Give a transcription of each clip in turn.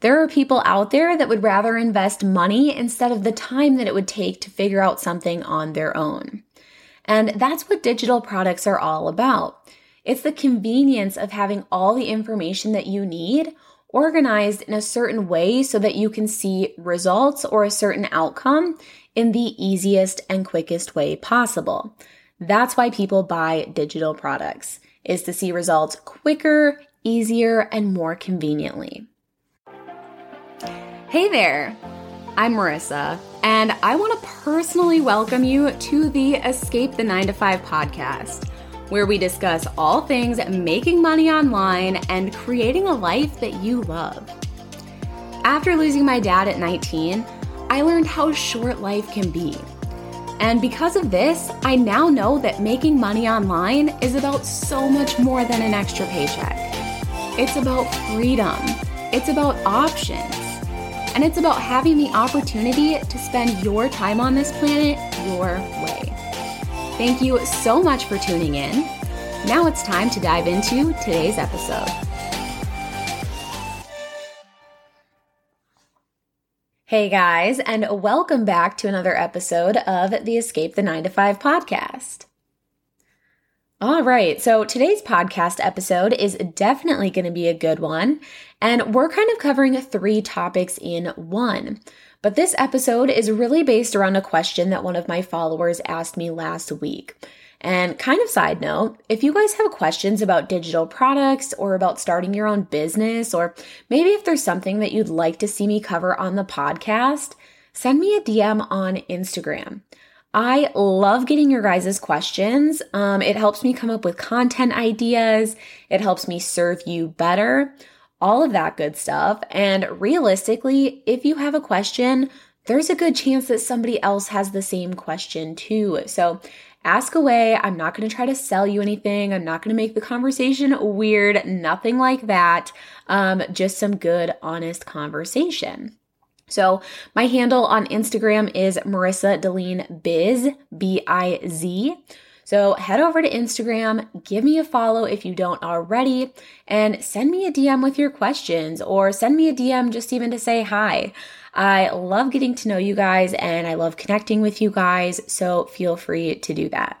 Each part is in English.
There are people out there that would rather invest money instead of the time that it would take to figure out something on their own. And that's what digital products are all about. It's the convenience of having all the information that you need organized in a certain way so that you can see results or a certain outcome in the easiest and quickest way possible. That's why people buy digital products is to see results quicker, easier, and more conveniently. Hey there. I'm Marissa, and I want to personally welcome you to the Escape the 9 to 5 podcast, where we discuss all things making money online and creating a life that you love. After losing my dad at 19, I learned how short life can be. And because of this, I now know that making money online is about so much more than an extra paycheck. It's about freedom, it's about options, and it's about having the opportunity to spend your time on this planet your way. Thank you so much for tuning in. Now it's time to dive into today's episode. Hey guys, and welcome back to another episode of the Escape the 9 to 5 podcast. All right, so today's podcast episode is definitely going to be a good one, and we're kind of covering three topics in one. But this episode is really based around a question that one of my followers asked me last week. And kind of side note, if you guys have questions about digital products or about starting your own business, or maybe if there's something that you'd like to see me cover on the podcast, send me a DM on Instagram. I love getting your guys' questions. Um, it helps me come up with content ideas. It helps me serve you better, all of that good stuff. And realistically, if you have a question, there's a good chance that somebody else has the same question too. So ask away. I'm not going to try to sell you anything. I'm not going to make the conversation weird, nothing like that. Um, just some good, honest conversation. So my handle on Instagram is Marissa Deline Biz, B I Z. So head over to Instagram, give me a follow if you don't already, and send me a DM with your questions or send me a DM just even to say hi. I love getting to know you guys and I love connecting with you guys, so feel free to do that.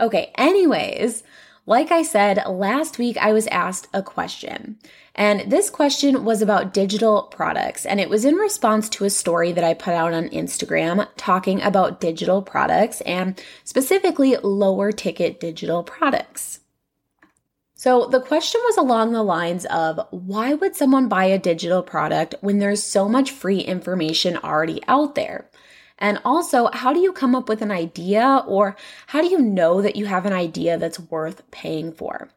Okay, anyways, like I said, last week I was asked a question. And this question was about digital products. And it was in response to a story that I put out on Instagram talking about digital products and specifically lower ticket digital products. So the question was along the lines of why would someone buy a digital product when there's so much free information already out there? And also, how do you come up with an idea or how do you know that you have an idea that's worth paying for?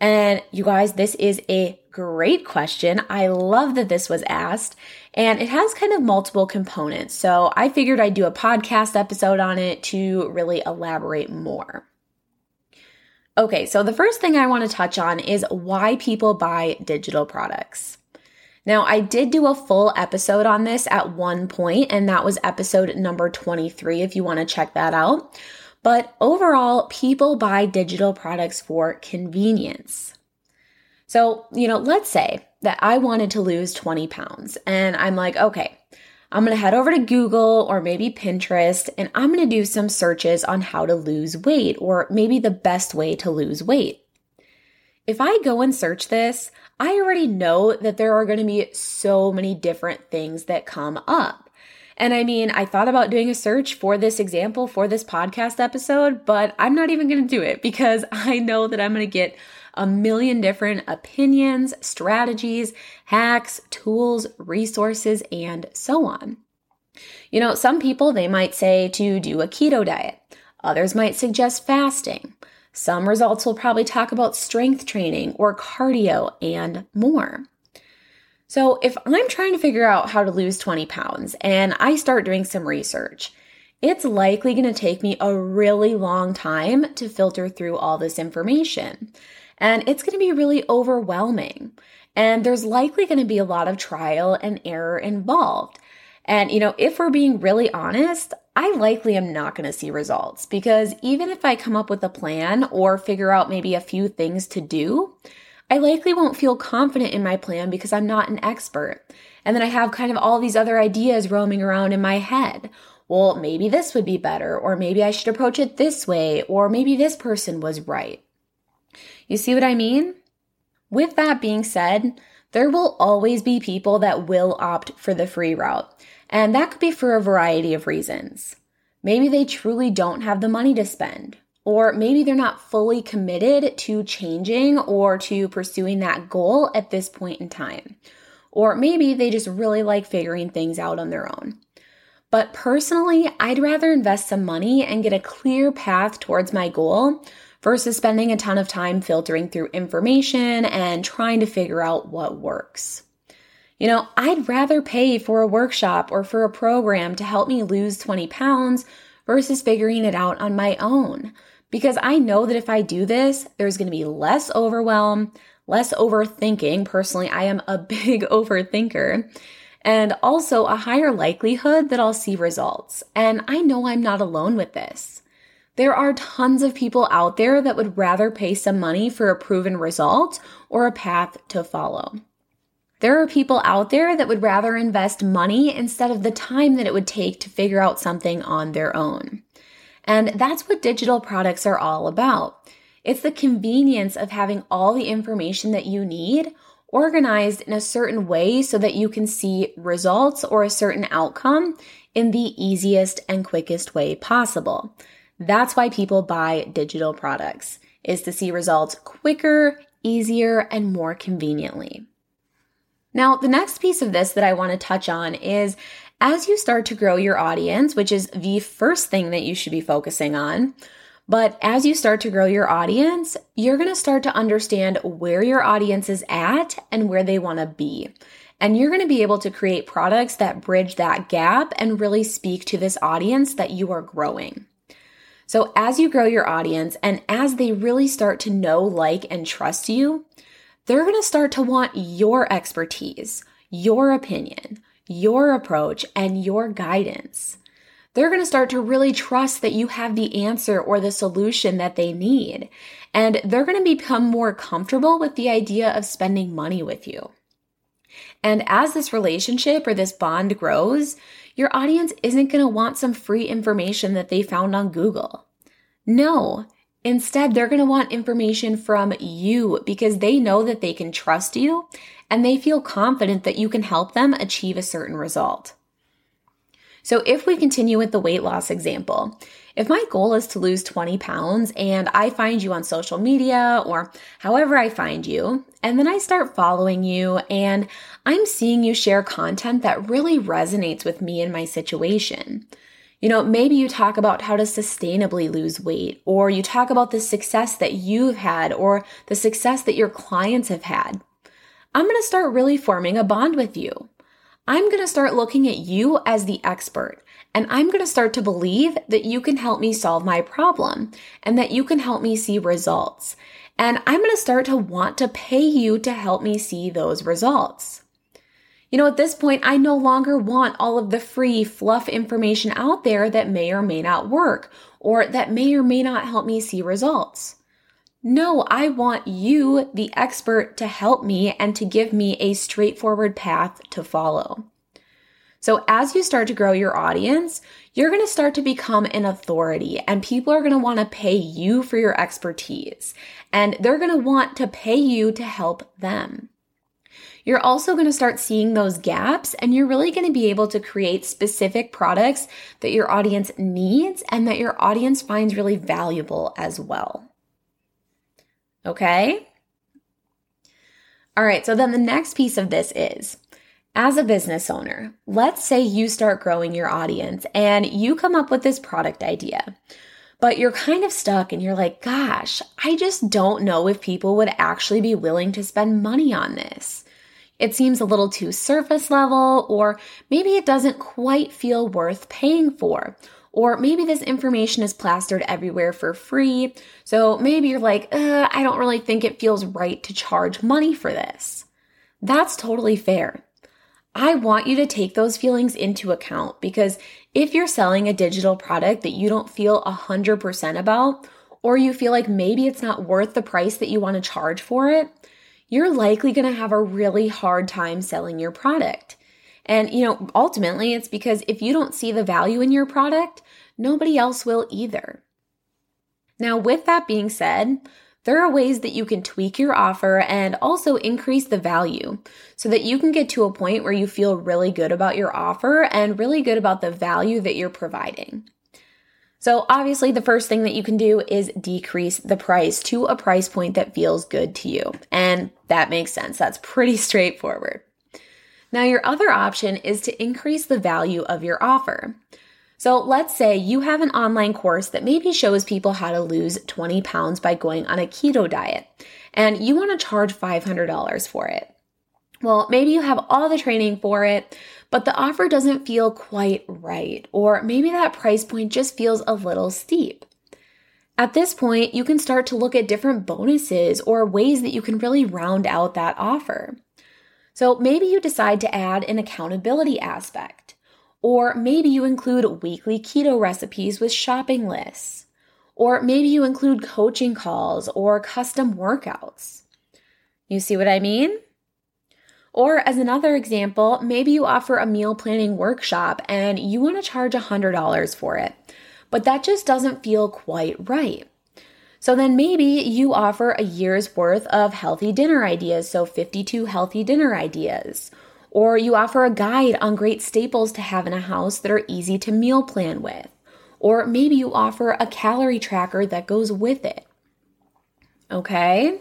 And you guys, this is a great question. I love that this was asked and it has kind of multiple components. So I figured I'd do a podcast episode on it to really elaborate more. Okay, so the first thing I want to touch on is why people buy digital products. Now, I did do a full episode on this at one point, and that was episode number 23 if you want to check that out. But overall, people buy digital products for convenience. So, you know, let's say that I wanted to lose 20 pounds, and I'm like, okay, I'm gonna head over to Google or maybe Pinterest, and I'm gonna do some searches on how to lose weight or maybe the best way to lose weight. If I go and search this, I already know that there are going to be so many different things that come up. And I mean, I thought about doing a search for this example for this podcast episode, but I'm not even going to do it because I know that I'm going to get a million different opinions, strategies, hacks, tools, resources, and so on. You know, some people they might say to do a keto diet. Others might suggest fasting. Some results will probably talk about strength training or cardio and more. So, if I'm trying to figure out how to lose 20 pounds and I start doing some research, it's likely going to take me a really long time to filter through all this information. And it's going to be really overwhelming. And there's likely going to be a lot of trial and error involved. And, you know, if we're being really honest, I likely am not going to see results because even if I come up with a plan or figure out maybe a few things to do, I likely won't feel confident in my plan because I'm not an expert. And then I have kind of all these other ideas roaming around in my head. Well, maybe this would be better, or maybe I should approach it this way, or maybe this person was right. You see what I mean? With that being said, there will always be people that will opt for the free route, and that could be for a variety of reasons. Maybe they truly don't have the money to spend, or maybe they're not fully committed to changing or to pursuing that goal at this point in time. Or maybe they just really like figuring things out on their own. But personally, I'd rather invest some money and get a clear path towards my goal versus spending a ton of time filtering through information and trying to figure out what works. You know, I'd rather pay for a workshop or for a program to help me lose 20 pounds versus figuring it out on my own. Because I know that if I do this, there's going to be less overwhelm, less overthinking. Personally, I am a big overthinker. And also a higher likelihood that I'll see results. And I know I'm not alone with this. There are tons of people out there that would rather pay some money for a proven result or a path to follow. There are people out there that would rather invest money instead of the time that it would take to figure out something on their own. And that's what digital products are all about. It's the convenience of having all the information that you need organized in a certain way so that you can see results or a certain outcome in the easiest and quickest way possible. That's why people buy digital products, is to see results quicker, easier, and more conveniently. Now, the next piece of this that I want to touch on is as you start to grow your audience, which is the first thing that you should be focusing on, but as you start to grow your audience, you're going to start to understand where your audience is at and where they want to be. And you're going to be able to create products that bridge that gap and really speak to this audience that you are growing. So, as you grow your audience and as they really start to know, like, and trust you, they're going to start to want your expertise, your opinion, your approach, and your guidance. They're going to start to really trust that you have the answer or the solution that they need. And they're going to become more comfortable with the idea of spending money with you. And as this relationship or this bond grows, your audience isn't going to want some free information that they found on Google. No, instead, they're going to want information from you because they know that they can trust you and they feel confident that you can help them achieve a certain result. So, if we continue with the weight loss example, if my goal is to lose 20 pounds and I find you on social media or however I find you, and then I start following you and I'm seeing you share content that really resonates with me and my situation. You know, maybe you talk about how to sustainably lose weight, or you talk about the success that you've had, or the success that your clients have had. I'm going to start really forming a bond with you. I'm going to start looking at you as the expert and I'm going to start to believe that you can help me solve my problem and that you can help me see results. And I'm going to start to want to pay you to help me see those results. You know, at this point, I no longer want all of the free fluff information out there that may or may not work or that may or may not help me see results. No, I want you, the expert, to help me and to give me a straightforward path to follow. So, as you start to grow your audience, you're going to start to become an authority, and people are going to want to pay you for your expertise, and they're going to want to pay you to help them. You're also going to start seeing those gaps, and you're really going to be able to create specific products that your audience needs and that your audience finds really valuable as well. Okay? All right, so then the next piece of this is as a business owner, let's say you start growing your audience and you come up with this product idea, but you're kind of stuck and you're like, gosh, I just don't know if people would actually be willing to spend money on this. It seems a little too surface level, or maybe it doesn't quite feel worth paying for, or maybe this information is plastered everywhere for free. So maybe you're like, uh, I don't really think it feels right to charge money for this. That's totally fair. I want you to take those feelings into account because if you're selling a digital product that you don't feel 100% about, or you feel like maybe it's not worth the price that you want to charge for it, you're likely going to have a really hard time selling your product. And, you know, ultimately, it's because if you don't see the value in your product, nobody else will either. Now, with that being said, there are ways that you can tweak your offer and also increase the value so that you can get to a point where you feel really good about your offer and really good about the value that you're providing. So, obviously, the first thing that you can do is decrease the price to a price point that feels good to you. And that makes sense. That's pretty straightforward. Now, your other option is to increase the value of your offer. So, let's say you have an online course that maybe shows people how to lose 20 pounds by going on a keto diet, and you want to charge $500 for it. Well, maybe you have all the training for it, but the offer doesn't feel quite right, or maybe that price point just feels a little steep. At this point, you can start to look at different bonuses or ways that you can really round out that offer. So maybe you decide to add an accountability aspect, or maybe you include weekly keto recipes with shopping lists, or maybe you include coaching calls or custom workouts. You see what I mean? Or, as another example, maybe you offer a meal planning workshop and you want to charge $100 for it, but that just doesn't feel quite right. So then maybe you offer a year's worth of healthy dinner ideas, so 52 healthy dinner ideas. Or you offer a guide on great staples to have in a house that are easy to meal plan with. Or maybe you offer a calorie tracker that goes with it. Okay?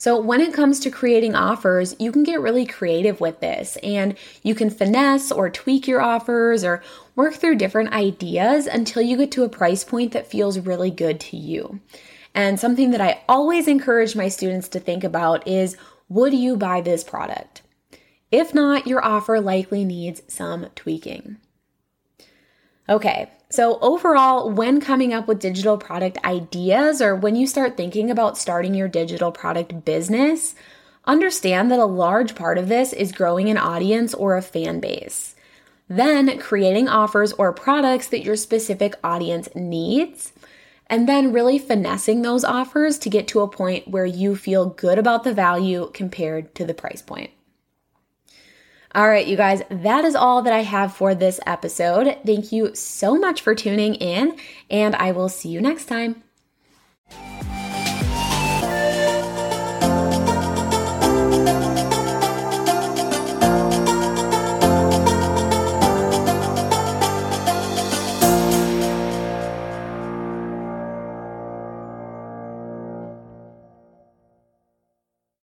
So, when it comes to creating offers, you can get really creative with this and you can finesse or tweak your offers or work through different ideas until you get to a price point that feels really good to you. And something that I always encourage my students to think about is would you buy this product? If not, your offer likely needs some tweaking. Okay, so, overall, when coming up with digital product ideas or when you start thinking about starting your digital product business, understand that a large part of this is growing an audience or a fan base. Then, creating offers or products that your specific audience needs, and then really finessing those offers to get to a point where you feel good about the value compared to the price point. All right, you guys, that is all that I have for this episode. Thank you so much for tuning in, and I will see you next time.